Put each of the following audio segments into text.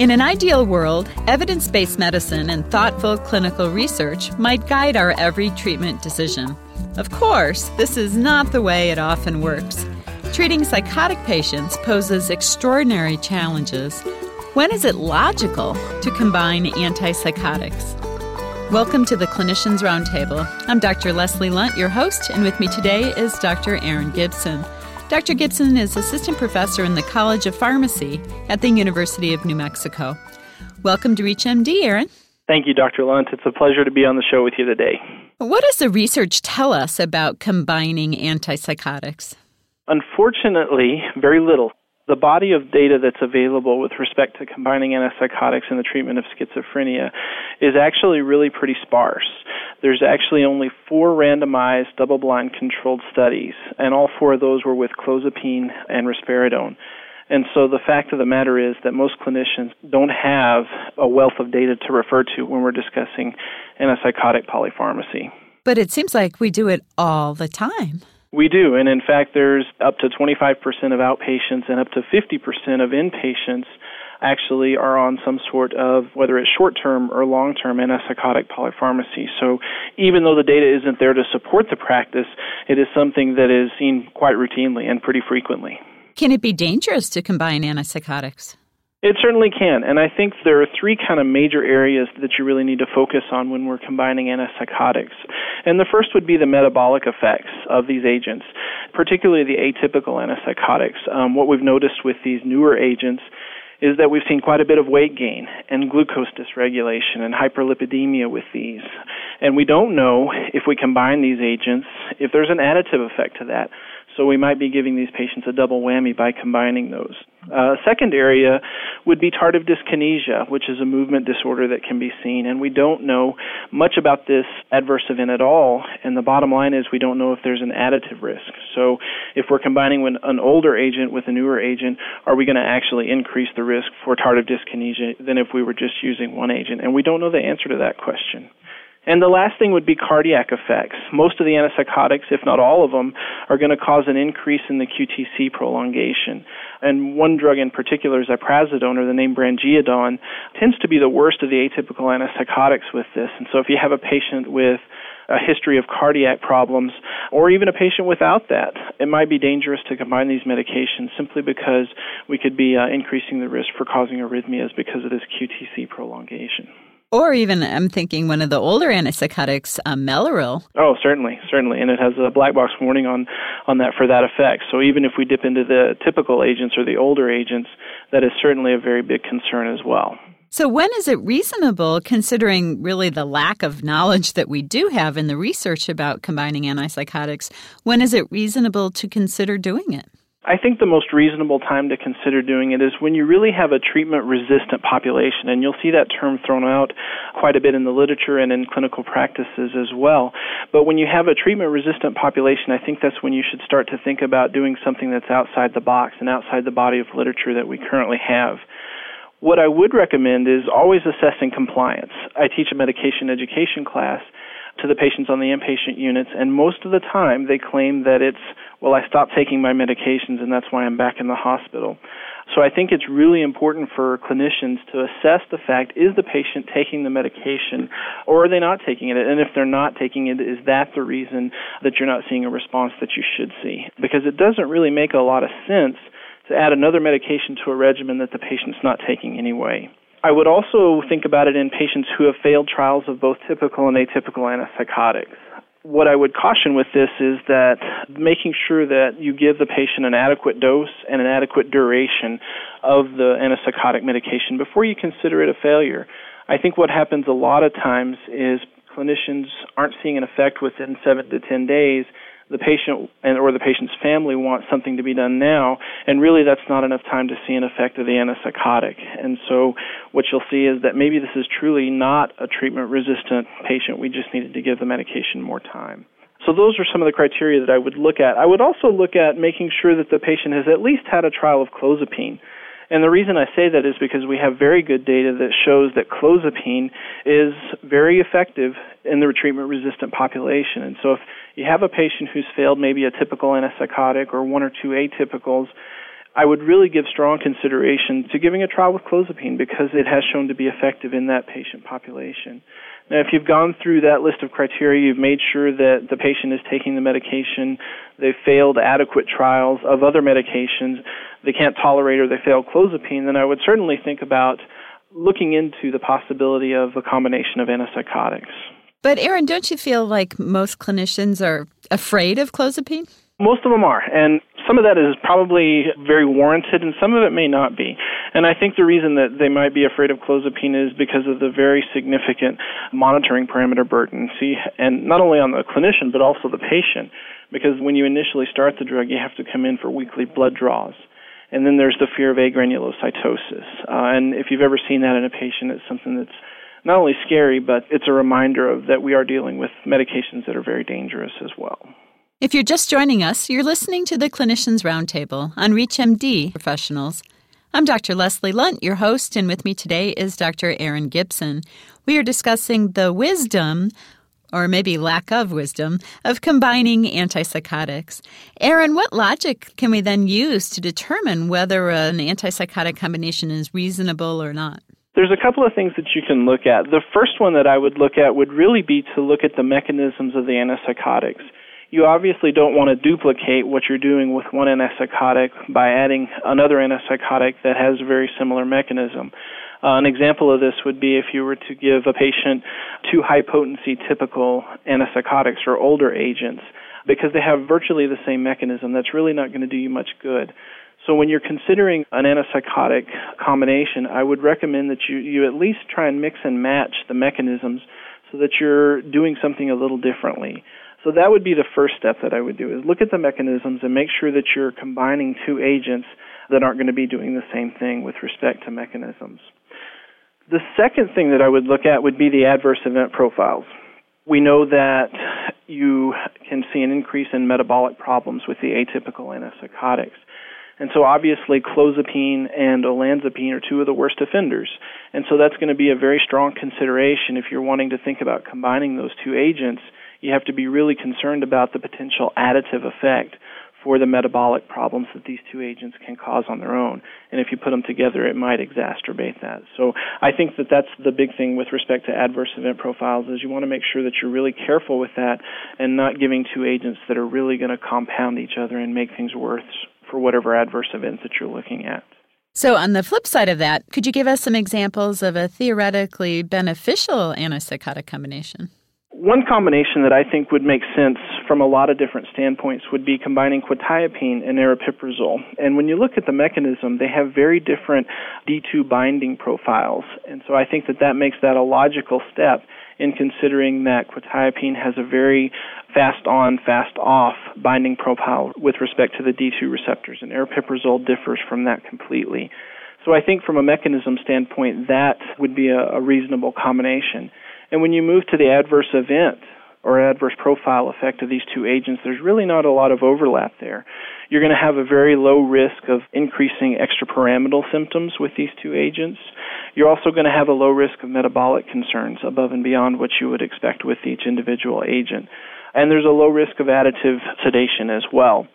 In an ideal world, evidence based medicine and thoughtful clinical research might guide our every treatment decision. Of course, this is not the way it often works. Treating psychotic patients poses extraordinary challenges. When is it logical to combine antipsychotics? Welcome to the Clinicians Roundtable. I'm Dr. Leslie Lundt, your host, and with me today is Dr. Aaron Gibson. Dr. Gibson is assistant professor in the College of Pharmacy at the University of New Mexico. Welcome to ReachMD, Aaron. Thank you, Dr. Lundt. It's a pleasure to be on the show with you today. What does the research tell us about combining antipsychotics? Unfortunately, very little. The body of data that's available with respect to combining antipsychotics in the treatment of schizophrenia is actually really pretty sparse. There's actually only four randomized double blind controlled studies, and all four of those were with clozapine and risperidone. And so the fact of the matter is that most clinicians don't have a wealth of data to refer to when we're discussing antipsychotic polypharmacy. But it seems like we do it all the time. We do, and in fact, there's up to 25% of outpatients and up to 50% of inpatients actually are on some sort of whether it's short term or long term antipsychotic polypharmacy. So even though the data isn't there to support the practice, it is something that is seen quite routinely and pretty frequently. Can it be dangerous to combine antipsychotics? It certainly can. And I think there are three kind of major areas that you really need to focus on when we're combining antipsychotics. And the first would be the metabolic effects of these agents, particularly the atypical antipsychotics. Um, what we've noticed with these newer agents is that we've seen quite a bit of weight gain and glucose dysregulation and hyperlipidemia with these. And we don't know if we combine these agents, if there's an additive effect to that. So we might be giving these patients a double whammy by combining those. Uh, second area would be tardive dyskinesia, which is a movement disorder that can be seen, and we don't know much about this adverse event at all. And the bottom line is we don't know if there's an additive risk. So if we're combining an older agent with a newer agent, are we going to actually increase the risk for tardive dyskinesia than if we were just using one agent? And we don't know the answer to that question. And the last thing would be cardiac effects. Most of the antipsychotics, if not all of them, are going to cause an increase in the QTC prolongation. And one drug in particular, ziprasidone, or the name brand Geodon, tends to be the worst of the atypical antipsychotics with this. And so if you have a patient with a history of cardiac problems, or even a patient without that. It might be dangerous to combine these medications simply because we could be uh, increasing the risk for causing arrhythmias because of this QTC prolongation. Or even, I'm thinking one of the older antipsychotics, um, Mellaril. Oh, certainly, certainly, and it has a black box warning on on that for that effect. So even if we dip into the typical agents or the older agents, that is certainly a very big concern as well. So, when is it reasonable, considering really the lack of knowledge that we do have in the research about combining antipsychotics, when is it reasonable to consider doing it? I think the most reasonable time to consider doing it is when you really have a treatment resistant population, and you'll see that term thrown out quite a bit in the literature and in clinical practices as well. But when you have a treatment resistant population, I think that's when you should start to think about doing something that's outside the box and outside the body of literature that we currently have. What I would recommend is always assessing compliance. I teach a medication education class to the patients on the inpatient units, and most of the time they claim that it's, well, I stopped taking my medications and that's why I'm back in the hospital. So I think it's really important for clinicians to assess the fact is the patient taking the medication or are they not taking it? And if they're not taking it, is that the reason that you're not seeing a response that you should see? Because it doesn't really make a lot of sense to add another medication to a regimen that the patient's not taking anyway. I would also think about it in patients who have failed trials of both typical and atypical antipsychotics. What I would caution with this is that making sure that you give the patient an adequate dose and an adequate duration of the antipsychotic medication before you consider it a failure. I think what happens a lot of times is clinicians aren't seeing an effect within seven to ten days the patient and or the patient's family wants something to be done now and really that's not enough time to see an effect of the antipsychotic and so what you'll see is that maybe this is truly not a treatment resistant patient we just needed to give the medication more time so those are some of the criteria that I would look at. I would also look at making sure that the patient has at least had a trial of clozapine. And the reason I say that is because we have very good data that shows that clozapine is very effective in the treatment resistant population. And so if you have a patient who's failed maybe a typical antipsychotic or one or two atypicals, I would really give strong consideration to giving a trial with clozapine because it has shown to be effective in that patient population. Now, if you've gone through that list of criteria, you've made sure that the patient is taking the medication, they've failed adequate trials of other medications, they can't tolerate or they fail clozapine, then I would certainly think about looking into the possibility of a combination of antipsychotics. But, Aaron, don't you feel like most clinicians are afraid of clozapine? Most of them are, and some of that is probably very warranted, and some of it may not be. And I think the reason that they might be afraid of clozapine is because of the very significant monitoring parameter burden. See, and not only on the clinician but also the patient, because when you initially start the drug, you have to come in for weekly blood draws. And then there's the fear of agranulocytosis. Uh, and if you've ever seen that in a patient, it's something that's not only scary, but it's a reminder of that we are dealing with medications that are very dangerous as well. If you're just joining us, you're listening to the Clinicians Roundtable on ReachMD Professionals. I'm Dr. Leslie Lundt, your host, and with me today is Dr. Aaron Gibson. We are discussing the wisdom, or maybe lack of wisdom, of combining antipsychotics. Aaron, what logic can we then use to determine whether an antipsychotic combination is reasonable or not? There's a couple of things that you can look at. The first one that I would look at would really be to look at the mechanisms of the antipsychotics you obviously don't want to duplicate what you're doing with one antipsychotic by adding another antipsychotic that has a very similar mechanism. Uh, an example of this would be if you were to give a patient two high potency typical antipsychotics or older agents because they have virtually the same mechanism. That's really not going to do you much good. So when you're considering an antipsychotic combination, I would recommend that you, you at least try and mix and match the mechanisms so that you're doing something a little differently. So that would be the first step that I would do is look at the mechanisms and make sure that you're combining two agents that aren't going to be doing the same thing with respect to mechanisms. The second thing that I would look at would be the adverse event profiles. We know that you can see an increase in metabolic problems with the atypical antipsychotics. And so obviously clozapine and olanzapine are two of the worst offenders. And so that's going to be a very strong consideration if you're wanting to think about combining those two agents you have to be really concerned about the potential additive effect for the metabolic problems that these two agents can cause on their own. And if you put them together, it might exacerbate that. So I think that that's the big thing with respect to adverse event profiles is you want to make sure that you're really careful with that and not giving two agents that are really going to compound each other and make things worse for whatever adverse events that you're looking at. So, on the flip side of that, could you give us some examples of a theoretically beneficial antipsychotic combination? One combination that I think would make sense from a lot of different standpoints would be combining quetiapine and aripiprazole. And when you look at the mechanism, they have very different D2 binding profiles. And so I think that that makes that a logical step in considering that quetiapine has a very fast on, fast off binding profile with respect to the D2 receptors, and aripiprazole differs from that completely. So I think from a mechanism standpoint, that would be a, a reasonable combination. And when you move to the adverse event or adverse profile effect of these two agents, there's really not a lot of overlap there. You're going to have a very low risk of increasing extrapyramidal symptoms with these two agents. You're also going to have a low risk of metabolic concerns above and beyond what you would expect with each individual agent. And there's a low risk of additive sedation as well.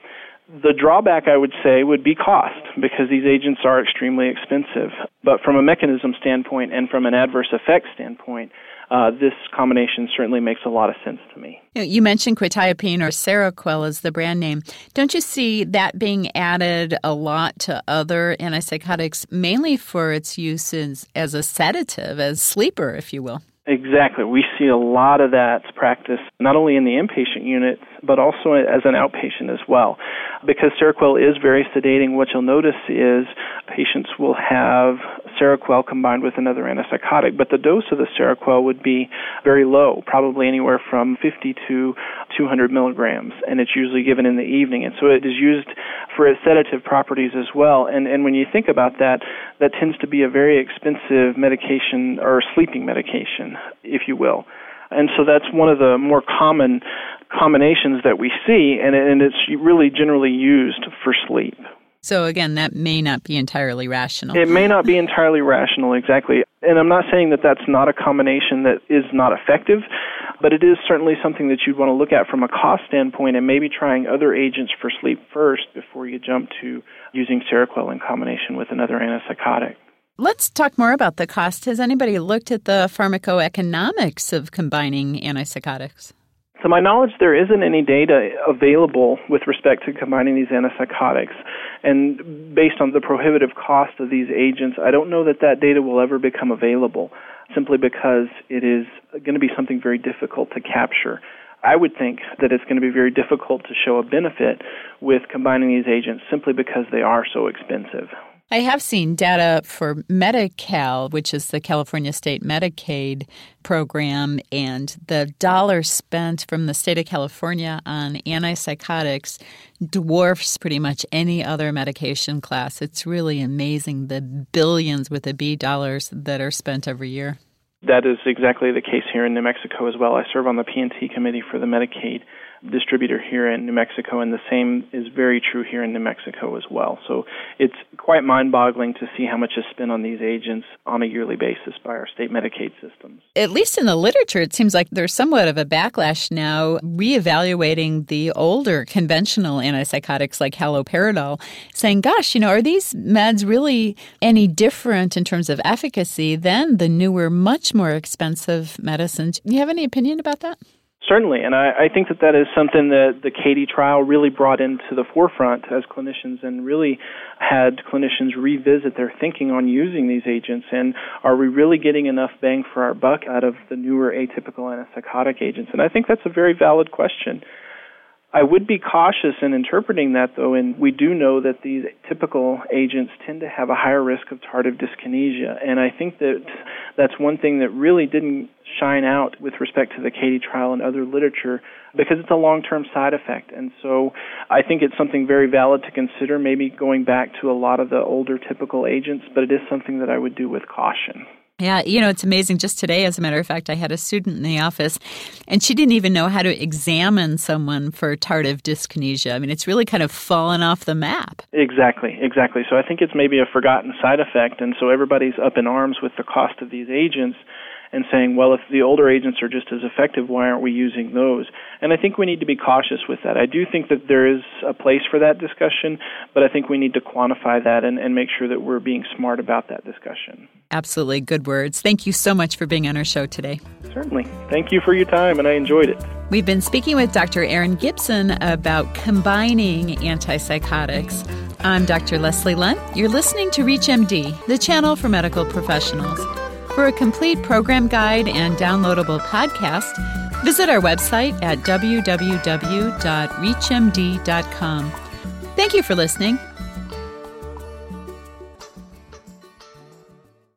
The drawback, I would say, would be cost because these agents are extremely expensive. But from a mechanism standpoint and from an adverse effect standpoint, uh, this combination certainly makes a lot of sense to me. You mentioned quetiapine or Seroquel as the brand name. Don't you see that being added a lot to other antipsychotics, mainly for its use as, as a sedative, as sleeper, if you will? Exactly. We see a lot of that practice not only in the inpatient unit, but also as an outpatient as well. Because Seroquel is very sedating, what you'll notice is patients will have Seroquel combined with another antipsychotic, but the dose of the Seroquel would be very low, probably anywhere from 50 to 200 milligrams, and it's usually given in the evening. And so it is used for its sedative properties as well. And, and when you think about that, that tends to be a very expensive medication or sleeping medication, if you will. And so that's one of the more common combinations that we see, and, and it's really generally used for sleep. So, again, that may not be entirely rational. It may not be entirely rational, exactly. And I'm not saying that that's not a combination that is not effective, but it is certainly something that you'd want to look at from a cost standpoint and maybe trying other agents for sleep first before you jump to using Seroquel in combination with another antipsychotic. Let's talk more about the cost. Has anybody looked at the pharmacoeconomics of combining antipsychotics? To my knowledge, there isn't any data available with respect to combining these antipsychotics. And based on the prohibitive cost of these agents, I don't know that that data will ever become available simply because it is going to be something very difficult to capture. I would think that it's going to be very difficult to show a benefit with combining these agents simply because they are so expensive. I have seen data for Medi-Cal, which is the California State Medicaid program, and the dollar spent from the state of California on antipsychotics dwarfs pretty much any other medication class. It's really amazing the billions with a B dollars that are spent every year. That is exactly the case here in New Mexico as well. I serve on the P&T committee for the Medicaid distributor here in New Mexico, and the same is very true here in New Mexico as well. So it's quite mind boggling to see how much is spent on these agents on a yearly basis by our state Medicaid systems. At least in the literature, it seems like there's somewhat of a backlash now reevaluating the older conventional antipsychotics like haloperidol, saying, gosh, you know, are these meds really any different in terms of efficacy than the newer, much more expensive medicines? Do you have any opinion about that? Certainly, and I, I think that that is something that the CATIE trial really brought into the forefront as clinicians and really had clinicians revisit their thinking on using these agents and are we really getting enough bang for our buck out of the newer atypical antipsychotic agents? And I think that's a very valid question. I would be cautious in interpreting that, though, and we do know that these typical agents tend to have a higher risk of tardive dyskinesia, and I think that that's one thing that really didn't shine out with respect to the CATIE trial and other literature because it's a long-term side effect. And so I think it's something very valid to consider, maybe going back to a lot of the older typical agents, but it is something that I would do with caution. Yeah, you know, it's amazing. Just today, as a matter of fact, I had a student in the office and she didn't even know how to examine someone for tardive dyskinesia. I mean, it's really kind of fallen off the map. Exactly, exactly. So I think it's maybe a forgotten side effect. And so everybody's up in arms with the cost of these agents and saying, well, if the older agents are just as effective, why aren't we using those? And I think we need to be cautious with that. I do think that there is a place for that discussion, but I think we need to quantify that and, and make sure that we're being smart about that discussion. Absolutely. Good words. Thank you so much for being on our show today. Certainly. Thank you for your time, and I enjoyed it. We've been speaking with Dr. Aaron Gibson about combining antipsychotics. I'm Dr. Leslie Lundt. You're listening to ReachMD, the channel for medical professionals. For a complete program guide and downloadable podcast, visit our website at www.reachmd.com. Thank you for listening